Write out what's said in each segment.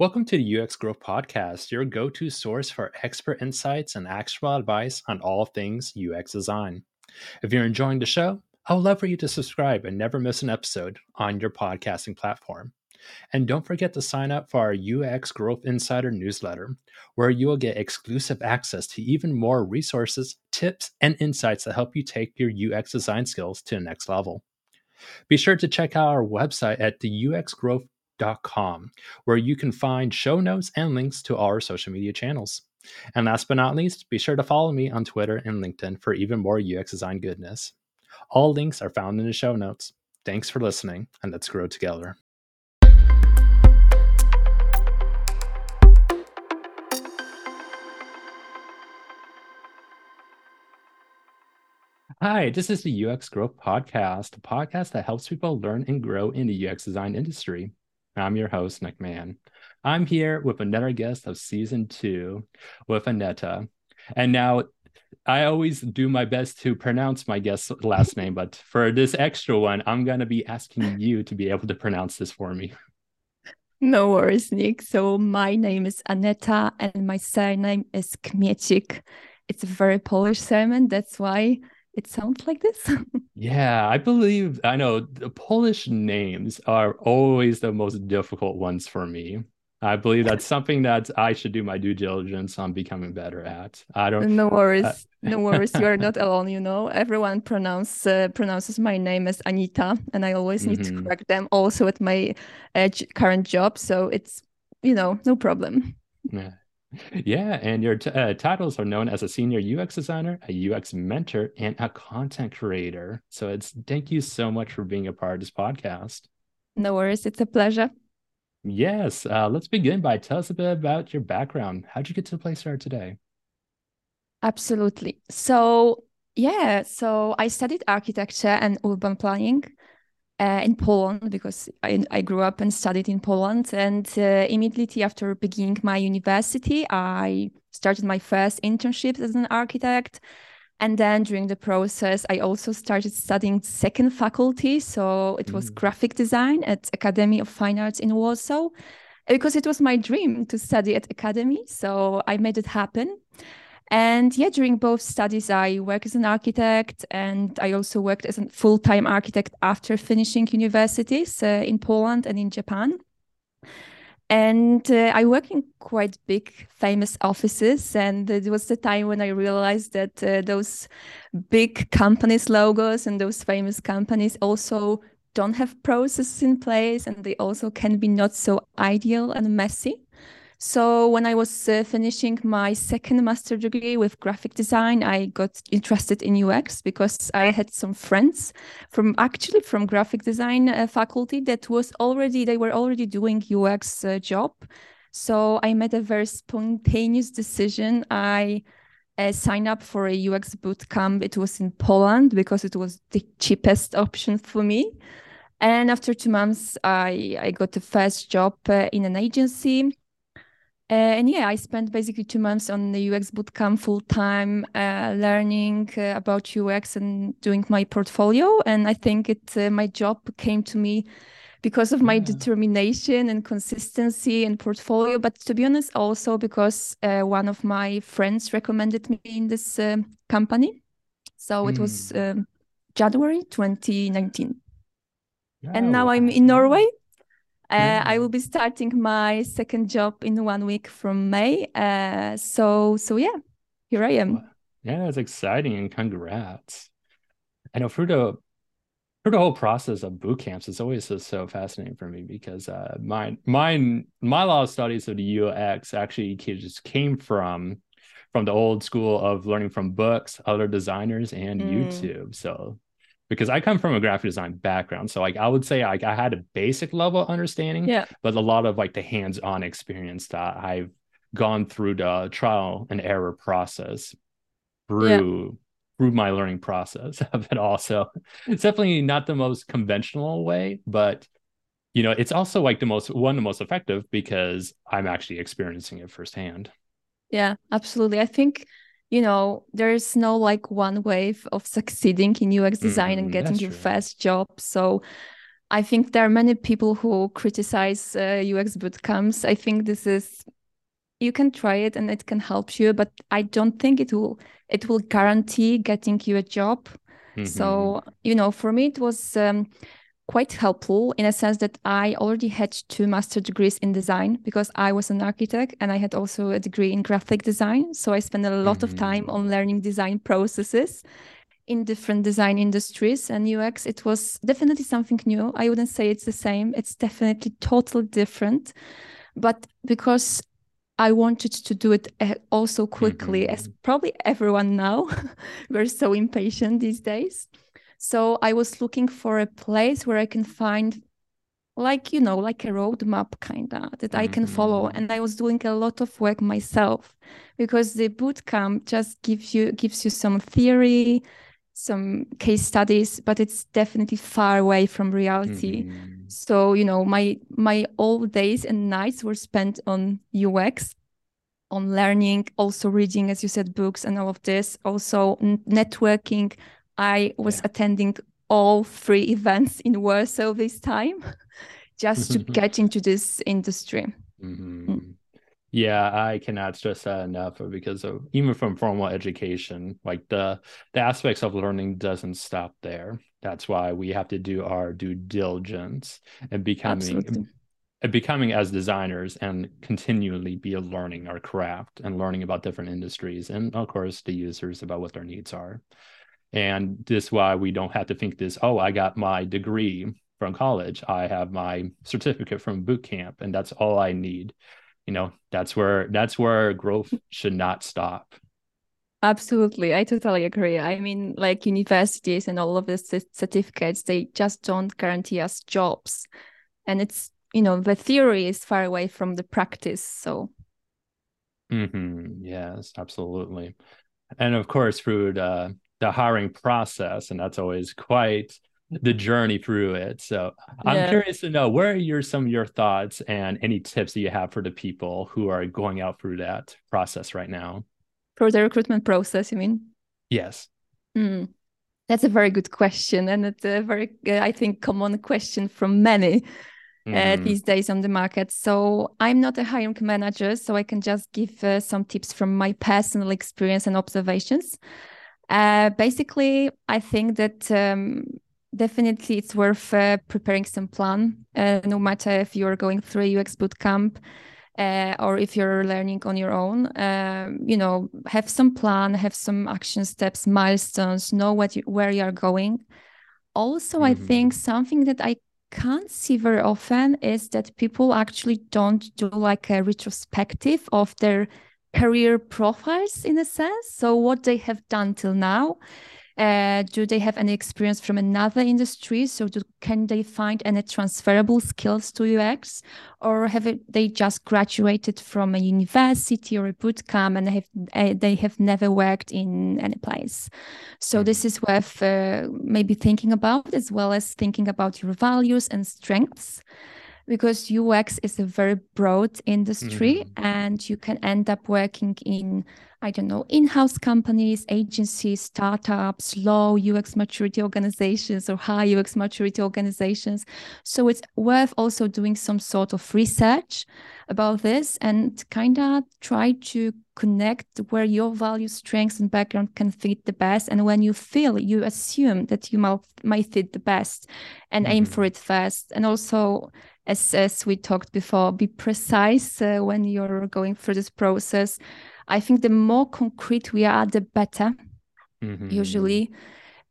Welcome to the UX Growth Podcast, your go to source for expert insights and actionable advice on all things UX design. If you're enjoying the show, I would love for you to subscribe and never miss an episode on your podcasting platform. And don't forget to sign up for our UX Growth Insider newsletter, where you will get exclusive access to even more resources, tips, and insights that help you take your UX design skills to the next level. Be sure to check out our website at theuxgrowth.com, where you can find show notes and links to our social media channels. And last but not least, be sure to follow me on Twitter and LinkedIn for even more UX design goodness. All links are found in the show notes. Thanks for listening, and let's grow together. Hi, this is the UX Growth Podcast, a podcast that helps people learn and grow in the UX design industry. I'm your host, Nick Mann. I'm here with another guest of season two with Aneta. And now I always do my best to pronounce my guest's last name, but for this extra one, I'm going to be asking you to be able to pronounce this for me. No worries, Nick. So my name is Aneta and my surname is Kmiecik. It's a very Polish surname. That's why it sounds like this. yeah, I believe I know the Polish names are always the most difficult ones for me. I believe that's something that I should do my due diligence on becoming better at. I don't. No worries, uh, no worries. You are not alone. You know, everyone pronounce uh, pronounces my name as Anita, and I always need mm-hmm. to correct them. Also at my uh, current job, so it's you know no problem. Yeah, yeah, and your t- uh, titles are known as a senior UX designer, a UX mentor, and a content creator. So it's thank you so much for being a part of this podcast. No worries, it's a pleasure. Yes, uh, let's begin by tell us a bit about your background. How'd you get to the place you are today? Absolutely. So yeah, so I studied architecture and urban planning uh, in Poland because I, I, grew up and studied in Poland. And uh, immediately after beginning my university, I started my first internship as an architect. And then during the process, I also started studying second faculty. So it was mm. graphic design at Academy of Fine Arts in Warsaw because it was my dream to study at Academy. So I made it happen. And yeah, during both studies, I worked as an architect and I also worked as a full time architect after finishing universities uh, in Poland and in Japan. And uh, I work in quite big, famous offices. And it was the time when I realized that uh, those big companies' logos and those famous companies also don't have processes in place and they also can be not so ideal and messy. So when I was uh, finishing my second master degree with graphic design, I got interested in UX because I had some friends from actually from graphic design uh, faculty that was already they were already doing UX uh, job. So I made a very spontaneous decision. I uh, signed up for a UX bootcamp. It was in Poland because it was the cheapest option for me. And after two months, I, I got the first job uh, in an agency uh, and yeah, I spent basically two months on the UX bootcamp full time, uh, learning uh, about UX and doing my portfolio. And I think it uh, my job came to me because of my yeah. determination and consistency and portfolio. But to be honest, also because uh, one of my friends recommended me in this uh, company. So mm. it was hmm. um, January 2019. Yeah, and now I'm in Norway uh, I will be starting my second job in one week from May. Uh, so so yeah, here I am. Yeah, it's exciting and congrats. I know through the through the whole process of boot camps, it's always just so fascinating for me because uh, my mine my law studies of the UX actually just came from from the old school of learning from books, other designers, and mm. YouTube. So because I come from a graphic design background. So like I would say like I had a basic level understanding, yeah. but a lot of like the hands-on experience that I've gone through the trial and error process through yeah. through my learning process of it also. It's definitely not the most conventional way, but you know, it's also like the most one the most effective because I'm actually experiencing it firsthand. Yeah, absolutely. I think you know there's no like one way of succeeding in ux design mm, and getting your true. first job so I think there are many people who criticize uh, UX bootcamps. I think this is you can try it and it can help you, but I don't think it will it will guarantee getting you a job. Mm-hmm. So you know, for me, it was um, quite helpful in a sense that I already had two master degrees in design because I was an architect and I had also a degree in graphic design. So I spent a lot mm-hmm. of time mm-hmm. on learning design processes in different design industries and UX. It was definitely something new. I wouldn't say it's the same. It's definitely totally different. But because I wanted to do it eh, also quickly, mm-hmm. as probably everyone now, we're so impatient these days. So I was looking for a place where I can find like you know like a roadmap kind of that i can follow mm-hmm. and i was doing a lot of work myself because the bootcamp just gives you gives you some theory some case studies but it's definitely far away from reality mm-hmm. so you know my my all days and nights were spent on ux on learning also reading as you said books and all of this also networking I was yeah. attending all three events in Warsaw this time just to get into this industry. Mm-hmm. Mm. Yeah, I cannot stress that enough because of, even from formal education, like the the aspects of learning doesn't stop there. That's why we have to do our due diligence and becoming Absolutely. and becoming as designers and continually be learning our craft and learning about different industries and of course the users about what their needs are. And this is why we don't have to think this, oh, I got my degree from college. I have my certificate from boot camp, and that's all I need. You know, that's where that's where growth should not stop. Absolutely. I totally agree. I mean, like universities and all of the certificates, they just don't guarantee us jobs. And it's, you know, the theory is far away from the practice. So, mm-hmm. yes, absolutely. And of course, through the the hiring process, and that's always quite the journey through it. So I'm curious to know where are your some of your thoughts and any tips that you have for the people who are going out through that process right now. For the recruitment process, you mean? Yes. Mm. That's a very good question, and it's a very, uh, I think, common question from many uh, mm-hmm. these days on the market. So I'm not a hiring manager, so I can just give uh, some tips from my personal experience and observations. Uh, basically, I think that um, definitely it's worth uh, preparing some plan, uh, no matter if you're going through a UX bootcamp uh, or if you're learning on your own. Um, you know, have some plan, have some action steps, milestones, know what you, where you are going. Also, mm-hmm. I think something that I can't see very often is that people actually don't do like a retrospective of their career profiles in a sense. So, what they have done till now. Uh, do they have any experience from another industry? So, do, can they find any transferable skills to UX, or have it, they just graduated from a university or a bootcamp and they have uh, they have never worked in any place? So, mm-hmm. this is worth uh, maybe thinking about as well as thinking about your values and strengths because UX is a very broad industry mm. and you can end up working in, I don't know, in house companies, agencies, startups, low UX maturity organizations, or high UX maturity organizations. So it's worth also doing some sort of research about this and kind of try to connect where your value, strengths, and background can fit the best. And when you feel, you assume that you might, might fit the best and mm-hmm. aim for it first. And also, as, as we talked before, be precise uh, when you're going through this process. I think the more concrete we are, the better, mm-hmm. usually.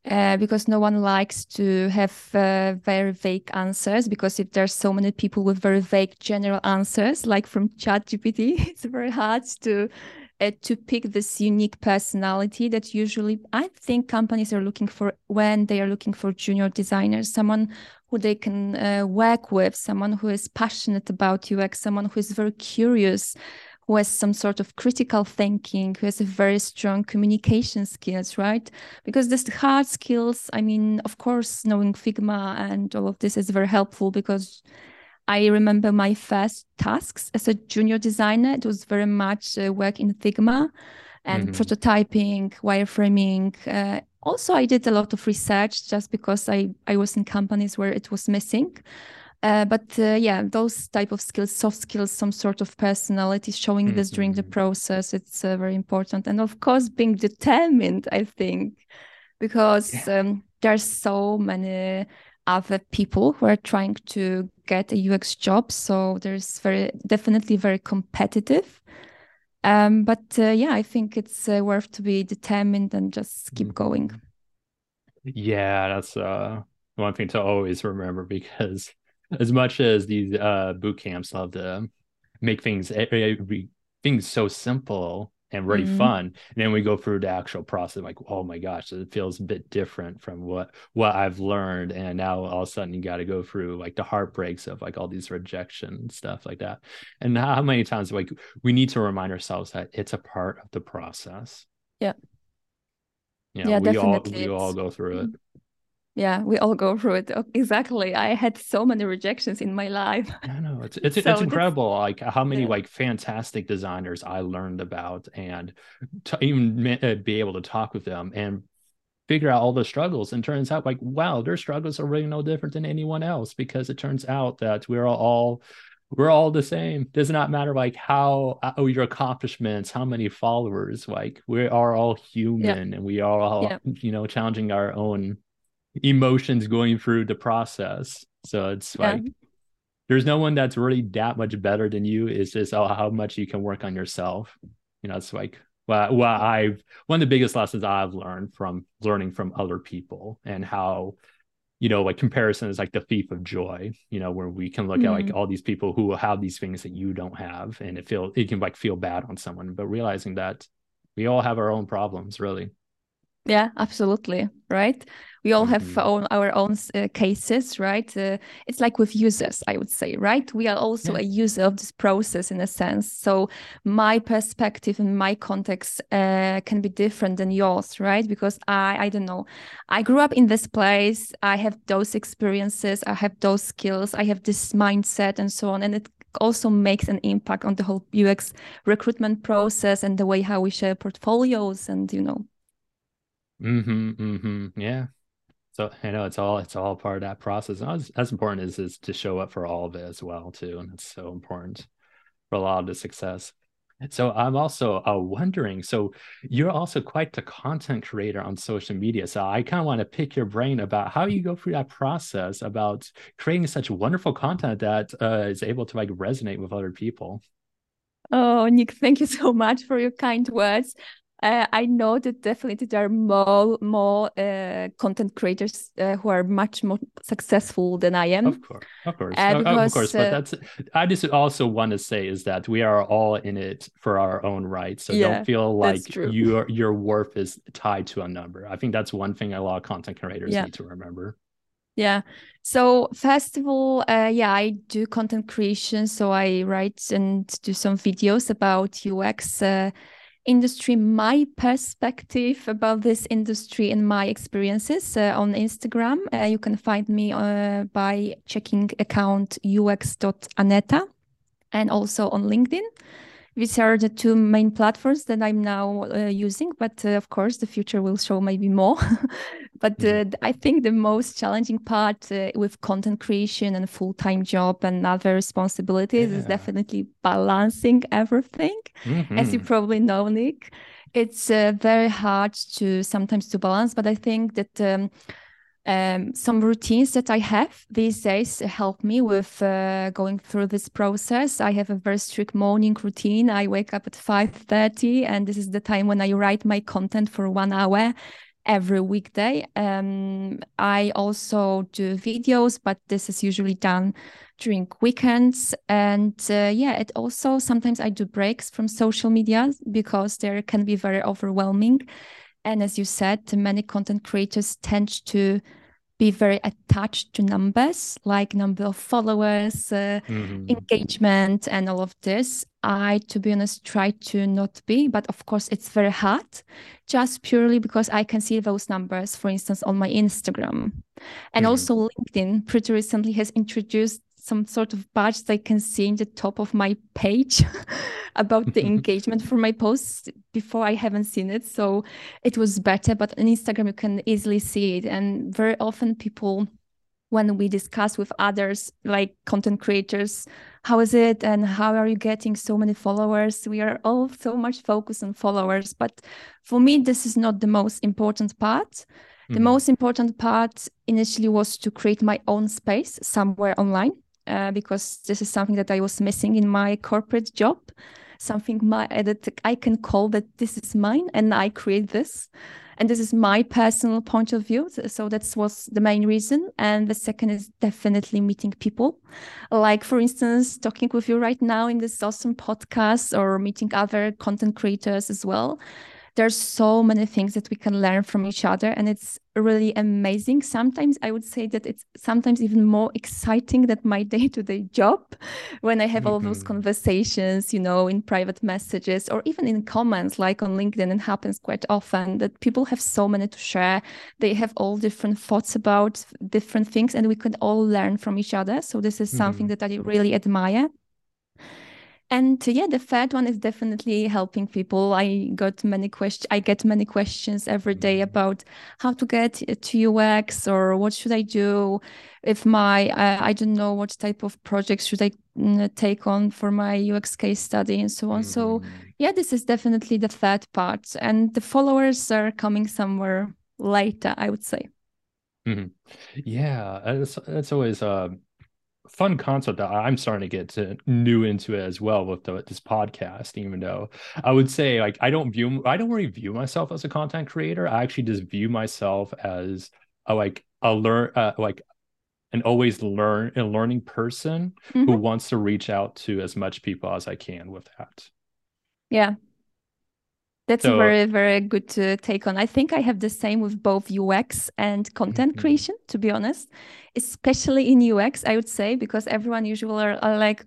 Uh, because no one likes to have uh, very vague answers. Because if there's so many people with very vague general answers, like from ChatGPT, it's very hard to uh, to pick this unique personality that usually I think companies are looking for when they are looking for junior designers, someone who they can uh, work with, someone who is passionate about UX, someone who is very curious, who has some sort of critical thinking, who has a very strong communication skills, right? Because this hard skills, I mean, of course, knowing Figma and all of this is very helpful because I remember my first tasks as a junior designer. It was very much uh, work in Figma and mm-hmm. prototyping, wireframing, uh, also I did a lot of research just because I I was in companies where it was missing. Uh, but uh, yeah, those type of skills, soft skills, some sort of personality, showing mm-hmm. this during the mm-hmm. process, it's uh, very important. And of course, being determined, I think, because yeah. um, there's so many other people who are trying to get a UX job. So there's very definitely very competitive. Um, but uh, yeah, I think it's uh, worth to be determined and just keep mm-hmm. going. Yeah, that's uh, one thing to always remember because as much as these uh, boot camps love to make things things so simple, and really mm-hmm. fun. And then we go through the actual process, like, oh my gosh, it feels a bit different from what what I've learned. And now all of a sudden you got to go through like the heartbreaks of like all these rejection stuff like that. And how many times like we need to remind ourselves that it's a part of the process. Yeah. You know, yeah, we definitely. all we all go through it. Yeah, we all go through it. Exactly. I had so many rejections in my life. I know it's it's, so it's incredible. Like how many yeah. like fantastic designers I learned about, and to even uh, be able to talk with them and figure out all the struggles. And turns out like wow, their struggles are really no different than anyone else because it turns out that we're all we're all the same. Does not matter like how uh, oh your accomplishments, how many followers. Like we are all human, yeah. and we are all yeah. you know challenging our own emotions going through the process. So it's yeah. like there's no one that's really that much better than you. It's just oh, how much you can work on yourself. You know, it's like well, well, I've one of the biggest lessons I've learned from learning from other people and how you know like comparison is like the thief of joy you know where we can look mm-hmm. at like mm-hmm. all these people who have these things that you don't have and it feel it can like feel bad on someone but realizing that we all have our own problems really yeah absolutely right we all have mm-hmm. own, our own uh, cases right? Uh, it's like with users i would say right? We are also yeah. a user of this process in a sense. So my perspective and my context uh, can be different than yours right? Because i i don't know. I grew up in this place. I have those experiences. I have those skills. I have this mindset and so on. And it also makes an impact on the whole ux recruitment process and the way how we share portfolios and you know. Mm-hmm, mm-hmm. yeah so I know it's all it's all part of that process. And as, as important is is to show up for all of it as well too, and it's so important for a lot of the success. So I'm also uh, wondering. So you're also quite the content creator on social media. So I kind of want to pick your brain about how you go through that process about creating such wonderful content that uh, is able to like resonate with other people. Oh, Nick, thank you so much for your kind words uh, I know that definitely there are more more uh, content creators uh, who are much more successful than I am. Of course, of course, because, of course. But uh, that's I just also want to say is that we are all in it for our own right. So yeah, don't feel like your your worth is tied to a number. I think that's one thing a lot of content creators yeah. need to remember. Yeah. So first of all, uh, yeah, I do content creation. So I write and do some videos about UX uh, industry, my perspective about this industry and my experiences uh, on Instagram. Uh, you can find me uh, by checking account ux.aneta and also on LinkedIn. These are the two main platforms that I'm now uh, using, but uh, of course, the future will show maybe more. but uh, mm-hmm. I think the most challenging part uh, with content creation and full time job and other responsibilities yeah. is definitely balancing everything. Mm-hmm. As you mm-hmm. probably know, Nick, it's uh, very hard to sometimes to balance, but I think that. Um, um, some routines that I have these days help me with uh, going through this process. I have a very strict morning routine. I wake up at 5.30 and this is the time when I write my content for one hour every weekday. Um, I also do videos, but this is usually done during weekends. And uh, yeah, it also sometimes I do breaks from social media because there can be very overwhelming. And as you said, many content creators tend to be very attached to numbers like number of followers uh, mm-hmm. engagement and all of this i to be honest try to not be but of course it's very hard just purely because i can see those numbers for instance on my instagram and mm-hmm. also linkedin pretty recently has introduced some sort of badge they can see in the top of my page about the engagement for my posts before I haven't seen it. So it was better. But on Instagram, you can easily see it. And very often people when we discuss with others like content creators how is it and how are you getting so many followers we are all so much focused on followers but for me this is not the most important part mm-hmm. the most important part initially was to create my own space somewhere online uh, because this is something that i was missing in my corporate job something my uh, that i can call that this is mine and i create this. And this is my personal point of view. So that was the main reason. And the second is definitely meeting people. Like for instance talking with you right now in this awesome podcast or meeting other content creators as well there's so many things that we can learn from each other and it's really amazing sometimes i would say that it's sometimes even more exciting than my day-to-day job when i have mm-hmm. all those mm-hmm. conversations you know in private messages or even in comments like on linkedin it happens quite often that people have so many to share they have all different thoughts about different things and we can all learn from each other so this is something mm-hmm. that i really admire and yeah the third one is definitely helping people i got many questions i get many questions every day mm-hmm. about how to get to ux or what should i do if my uh, i don't know what type of projects should i mm, take on for my ux case study and so on mm-hmm. so yeah this is definitely the third part and the followers are coming somewhere later i would say mm-hmm. yeah it's, it's always uh fun concept that I'm starting to get to new into it as well with the, this podcast. Even though I would say like I don't view I don't really view myself as a content creator. I actually just view myself as a like a learn uh, like an always learn a learning person mm-hmm. who wants to reach out to as much people as I can with that. Yeah, that's so, a very, very good uh, take on. I think I have the same with both UX and content mm-hmm. creation, to be honest, especially in UX, I would say, because everyone usually are, are like,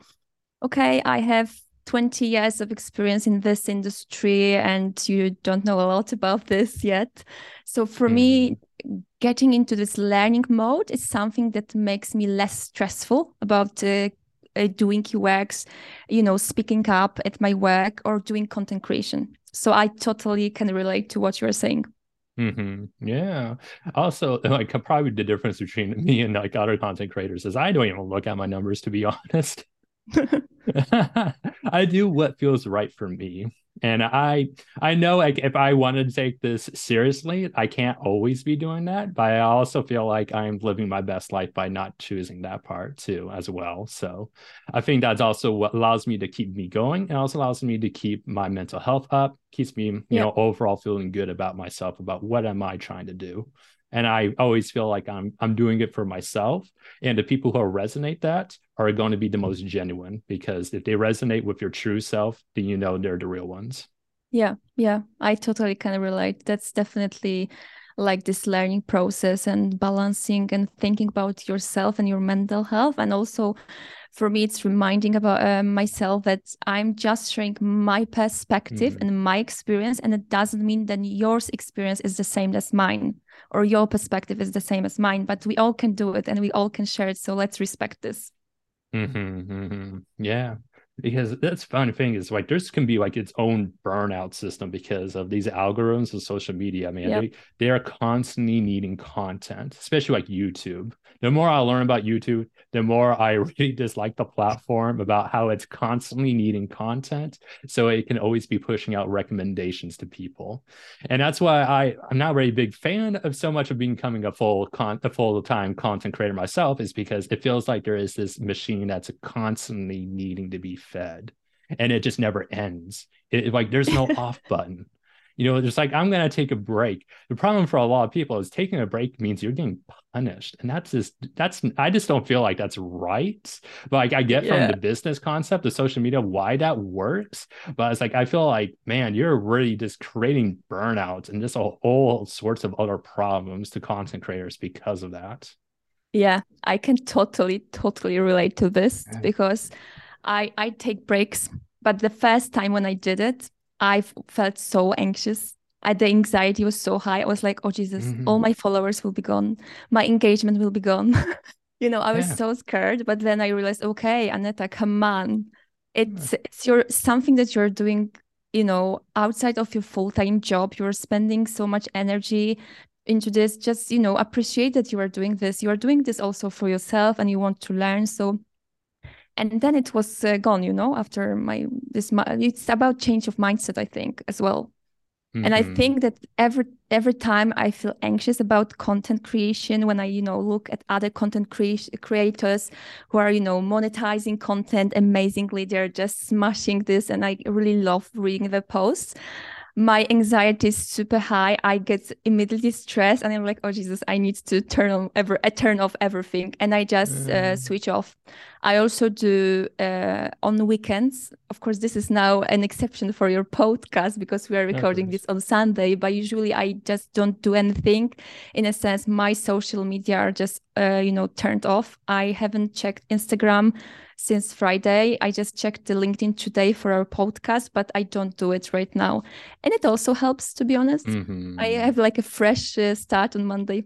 okay, I have 20 years of experience in this industry and you don't know a lot about this yet. So for mm-hmm. me, getting into this learning mode is something that makes me less stressful about uh, uh, doing UX, you know, speaking up at my work or doing content creation. So I totally can relate to what you're saying. Mm-hmm. Yeah. Also, like probably the difference between me and like other content creators is I don't even look at my numbers to be honest. I do what feels right for me and i i know like if i wanted to take this seriously i can't always be doing that but i also feel like i'm living my best life by not choosing that part too as well. So i think that's also what allows me to keep me going. And also allows me to keep my mental health up keeps me you yeah. know overall feeling good about myself about what am i trying to do and i always feel like i'm i'm doing it for myself. And the people who resonate that are going to be the most genuine because if they resonate with your true self then you know they're the real ones. Yeah yeah i totally kind of relate. That's definitely like this learning process and balancing and thinking about yourself and your mental health. And also for me it's reminding about uh, myself that i'm just sharing my perspective mm-hmm. and my experience. And it doesn't mean that yours experience is the same as mine or your perspective is the same as mine but we all can do it and we all can share it so let's respect this mm-hmm, mm-hmm. yeah because that's funny thing is like there's can be like its own burnout system because of these algorithms of social media. I mean, yep. they, they are constantly needing content, especially like YouTube. The more I learn about YouTube, the more I really dislike the platform about how it's constantly needing content. So it can always be pushing out recommendations to people. And that's why I, I'm not a very big fan of so much of becoming a full con a full-time content creator myself, is because it feels like there is this machine that's constantly needing to be fed and it just never ends. It, like there's no off button. You know, it's like I'm gonna take a break. The problem for a lot of people is taking a break means you're getting punished, and that's just that's I just don't feel like that's right. But like I get yeah. from the business concept of social media why that works, but it's like I feel like man, you're really just creating burnouts and just a whole sorts of other problems to content creators because of that. Yeah, I can totally totally relate to this because I I take breaks, but the first time when I did it, I felt so anxious. I, the anxiety was so high. I was like, "Oh Jesus, mm-hmm. all my followers will be gone. My engagement will be gone." you know, I was yeah. so scared. But then I realized, okay, Aneta, come on, it's it's your something that you're doing you know outside of your full-time job you're spending so much energy into this just you know appreciate that you are doing this you are doing this also for yourself and you want to learn so and then it was uh, gone you know after my this it's about change of mindset i think as well Mm-hmm. And I mm-hmm. think that every every time I feel anxious about content creation, when I you know look at other content cre- creators who are you know monetizing content amazingly, they're just smashing this, and I really love reading the posts my anxiety is super high. I get immediately stressed, and I'm like, oh Jesus, I need to turn on ever, turn off everything, and I just uh, mm. uh, switch off. I also do uh, on weekends. Of course, this is now an exception for your podcast because we are recording this on Sunday. But usually, I just don't do anything. In a sense, my social media are just uh, you know turned off. I haven't checked Instagram since Friday. I just checked the LinkedIn today for our podcast, but I don't do it right now. And it also helps, to be honest. Mm-hmm. I have like a fresh uh, start on Monday.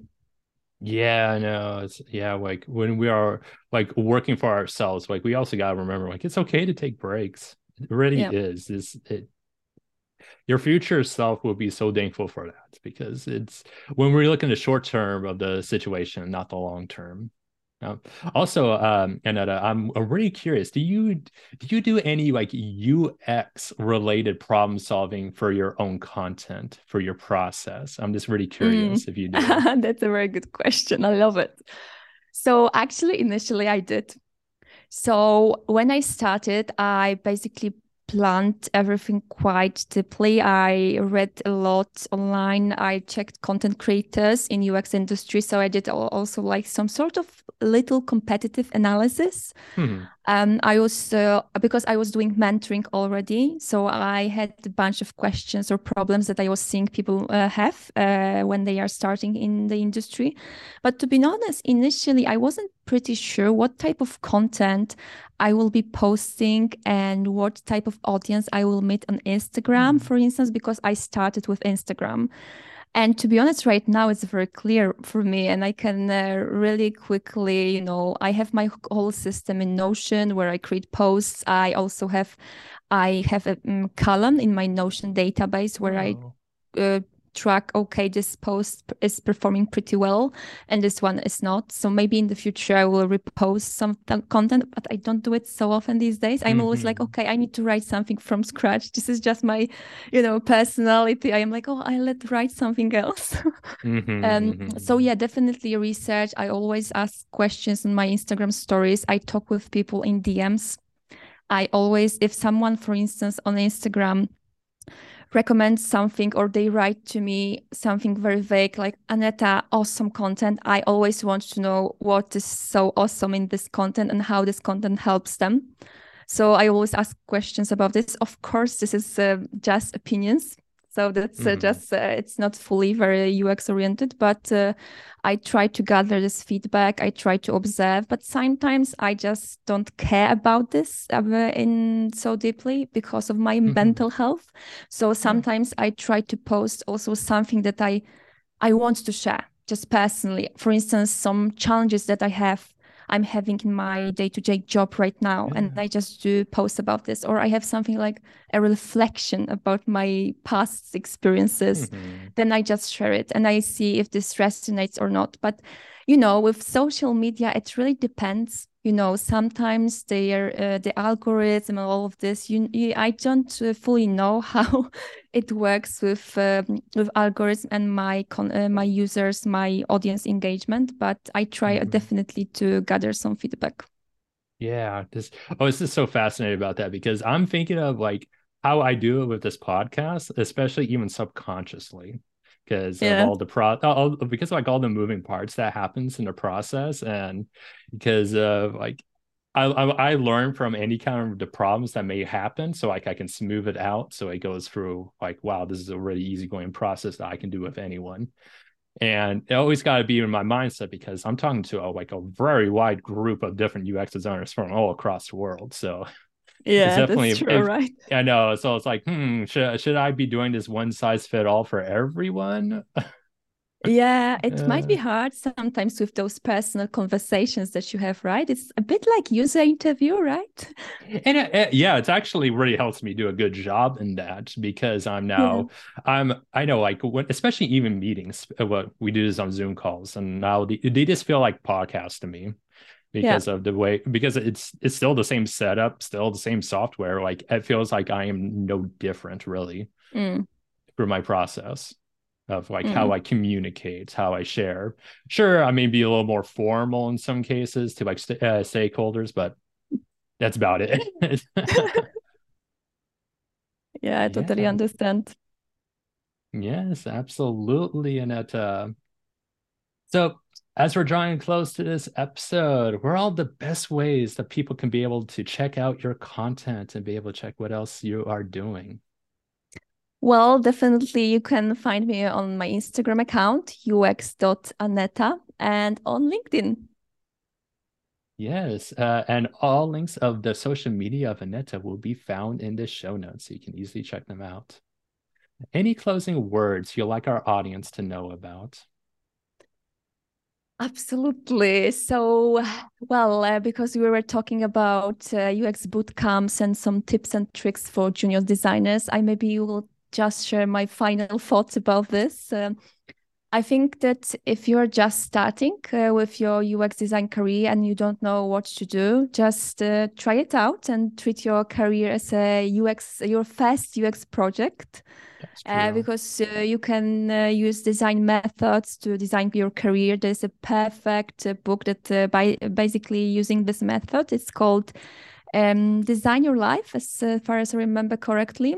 Yeah, I know. It's yeah, like when we are like working for ourselves, like we also gotta remember, like it's okay to take breaks. It really yeah. is. This it your future self will be so thankful for that because it's when we're looking at the short term of the situation, not the long term. Um, also, um, Aneta, I'm, I'm really curious. Do you do you do any like UX related problem solving for your own content for your process? I'm just really curious mm. if you do. That's a very good question. I love it. So actually, initially I did. So when I started, I basically planned everything quite deeply. I read a lot online. I checked content creators in UX industry. So I did also like some sort of little competitive analysis. Hmm. Um, I also because I was doing mentoring already, so I had a bunch of questions or problems that I was seeing people uh, have uh, when they are starting in the industry. But to be honest, initially I wasn't pretty sure what type of content I will be posting and what type of audience I will meet on Instagram, hmm. for instance, because I started with Instagram. And to be honest, right now it's very clear for me, and I can uh, really quickly, you know, I have my whole system in Notion where I create posts. I also have, I have a um, column in my Notion database where oh. I uh, track okay this post is performing pretty well and this one is not. So maybe in the future i will repost some content but i don't do it so often these days. I'm mm-hmm. always like mm-hmm. okay i need to write something from scratch. This is just my you know personality. I am like oh i let write something else. Mm-hmm, um, mm-hmm. so yeah definitely research. I always ask questions on my instagram stories. I talk with people in dms i always if someone for instance on instagram recommend something or they write to me something very vague like Aneta, awesome content. I always want to know what is so awesome in this content and how this content helps them. So I always ask questions about this. Of course, this is uh, just opinions. So that's uh, mm-hmm. just uh, it's not fully very UX oriented, but uh, I try to gather this feedback. I try to observe, but sometimes I just don't care about this in so deeply because of my mm-hmm. mental health. So sometimes. I try to post also something that I I want to share just personally. For instance, some challenges that I have I'm having in my day to day job right now. Yeah. And I just do post about this, or I have something like a reflection about my past experiences. Mm-hmm. Then I just share it and I see if this resonates or not. But, you know, with social media, it really depends you know sometimes they are uh, the algorithm and all of this you, you i don't uh, fully know how it works with um, with algorithm and my uh, my users my audience engagement but i try mm-hmm. definitely to gather some feedback yeah this oh this is so fascinating about that because i'm thinking of like how i do it with this podcast especially even subconsciously because yeah. of all the pro all, because of like all the moving parts that happens in the process and because of like I, I, I learn from any kind of the problems that may happen so like I can smooth it out so it goes through like wow this is a really easygoing process that I can do with anyone and it always got to be in my mindset because I'm talking to a, like a very wide group of different UX designers from all across the world so yeah, definitely that's true, if, right? I know. So it's like, hmm, should should I be doing this one size fit all for everyone? yeah, it uh, might be hard sometimes with those personal conversations that you have, right? It's a bit like user interview, right? and it, it- yeah, it's actually really helps me do a good job in that because I'm Yeah. now I'm I know like when especially even meetings uh, what we do is on Zoom calls and now they, they just feel like podcasts to me Yeah. because of the way because it's it's still the same setup, still the same software. Like it feels like I am no different really Mm, for my process of like mm. how I communicate, how I share. Sure, I may be a little more formal in some cases to like st- uh, stakeholders, but that's about it. Yeah, I totally Yeah. understand. Yes, absolutely, Aneta. So, as we're drawing close to this episode, what are all the best ways that people can be able to check out your content and be able to check what else you are doing? Well, definitely you can find me on my Instagram account, ux.aneta, and on LinkedIn. Yes, uh, and all links of the social media of Aneta will be found in the show notes, so you can easily check them out. Any closing words you'd like our audience to know about? Absolutely. So, well, uh, because we were talking about uh, UX boot camps and some tips and tricks for junior designers, I maybe will just share my final thoughts about this. Um, I think that if you're just starting uh, with your UX design career and you don't know what to do, just uh, try it out and treat your career as a UX, your first UX project. Uh, because uh, you can uh, use design methods to design your career. There's a perfect uh, book that uh, by basically using this method. It's called um, Design Your Life, as uh, far as I remember correctly.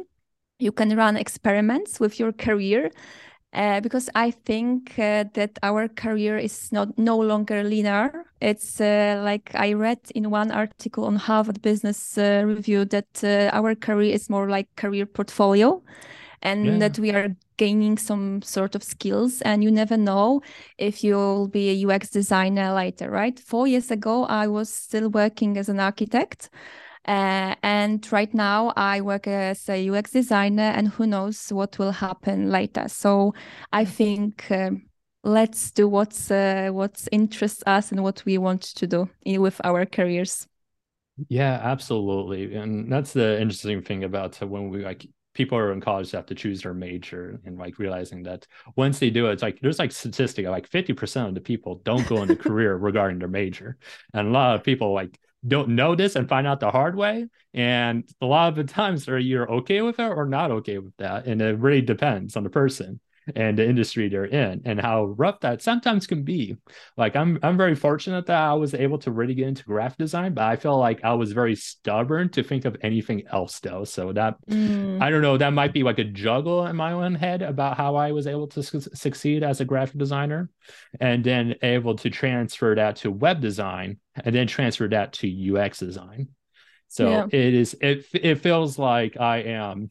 You can run experiments with your career. Uh, because I think uh, that our career is not no longer linear. It's uh, like I read in one article on Harvard Business uh, Review that uh, our career is more like career portfolio and Yeah. that we are gaining some sort of skills and you never know if you'll be a UX designer later, right? Four years ago, I was still working as an architect. Uh, and right now, I work as a UX designer, and who knows what will happen later. So I think um, let's do what's uh, what interests us and what we want to do in, with our careers. Yeah, absolutely. And that's the interesting thing about when we like people are in college have to choose their major and like realizing that once they do it, it's like there's like statistic like 50% of the people don't go into career regarding their major. And a lot of people like don't know this and find out the hard way. And a lot of the times are you're okay with it or not okay with that. And it really depends on the person and the industry they're in and how rough that sometimes can be. Like I'm I'm very fortunate that I was able to really get into graphic design, but I feel like I was very stubborn to think of anything else though. So that Mm, I don't know, that might be like a juggle in my own head about how I was able to su- succeed as a graphic designer and then able to transfer that to web design and then transfer that to UX design. So yeah. it is it it feels like I am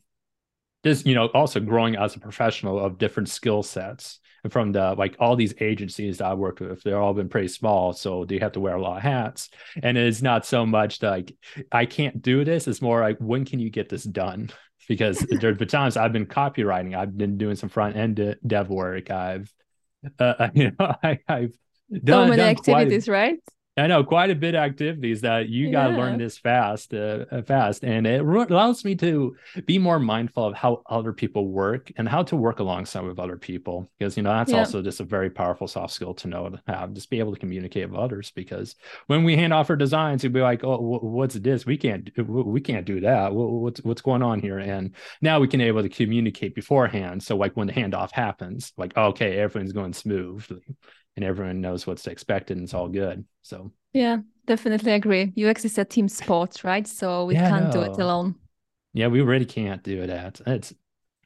this you know also growing as a professional of different skill sets and from the like all these agencies that i worked with they're all been pretty small so they have to wear a lot of hats and it's not so much like i can't do this it's more like when can you get this done because there's been times i've been copywriting i've been doing some front end de- dev work i've uh, you know I, i've So done many done quite activities, right? I know quite a bit of activities that you got to learn this fast, uh, uh, fast, and it allows me to be more mindful of how other people work and how to work alongside with other people. Because you know that's Yeah. also just a very powerful soft skill to know to have, just be able to communicate with others. Because when we hand off our designs, you'd be like, "Oh, wh- what's this? We can't, we can't do that. Wh- What's what's going on here?" And now we can able to communicate beforehand. So like when the handoff happens, like okay, everything's going smoothly and everyone knows what's expected and it's all good. So Yeah, definitely agree. UX is a team sport, right? So we Yeah, can't do it alone. yeah, we really can't do that. It's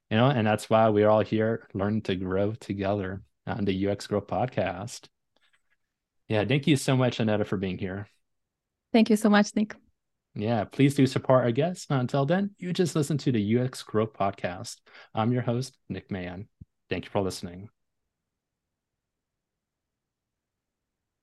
you know, and that's why we're all here learning to grow together on the UX Growth Podcast. Yeah, thank you so much, Aneta, for being here. Thank you so much, Nick. Yeah, please do support our guests. Until then, you just listen to the UX Growth Podcast. I'm your host, Nick Mann. Thank you for listening.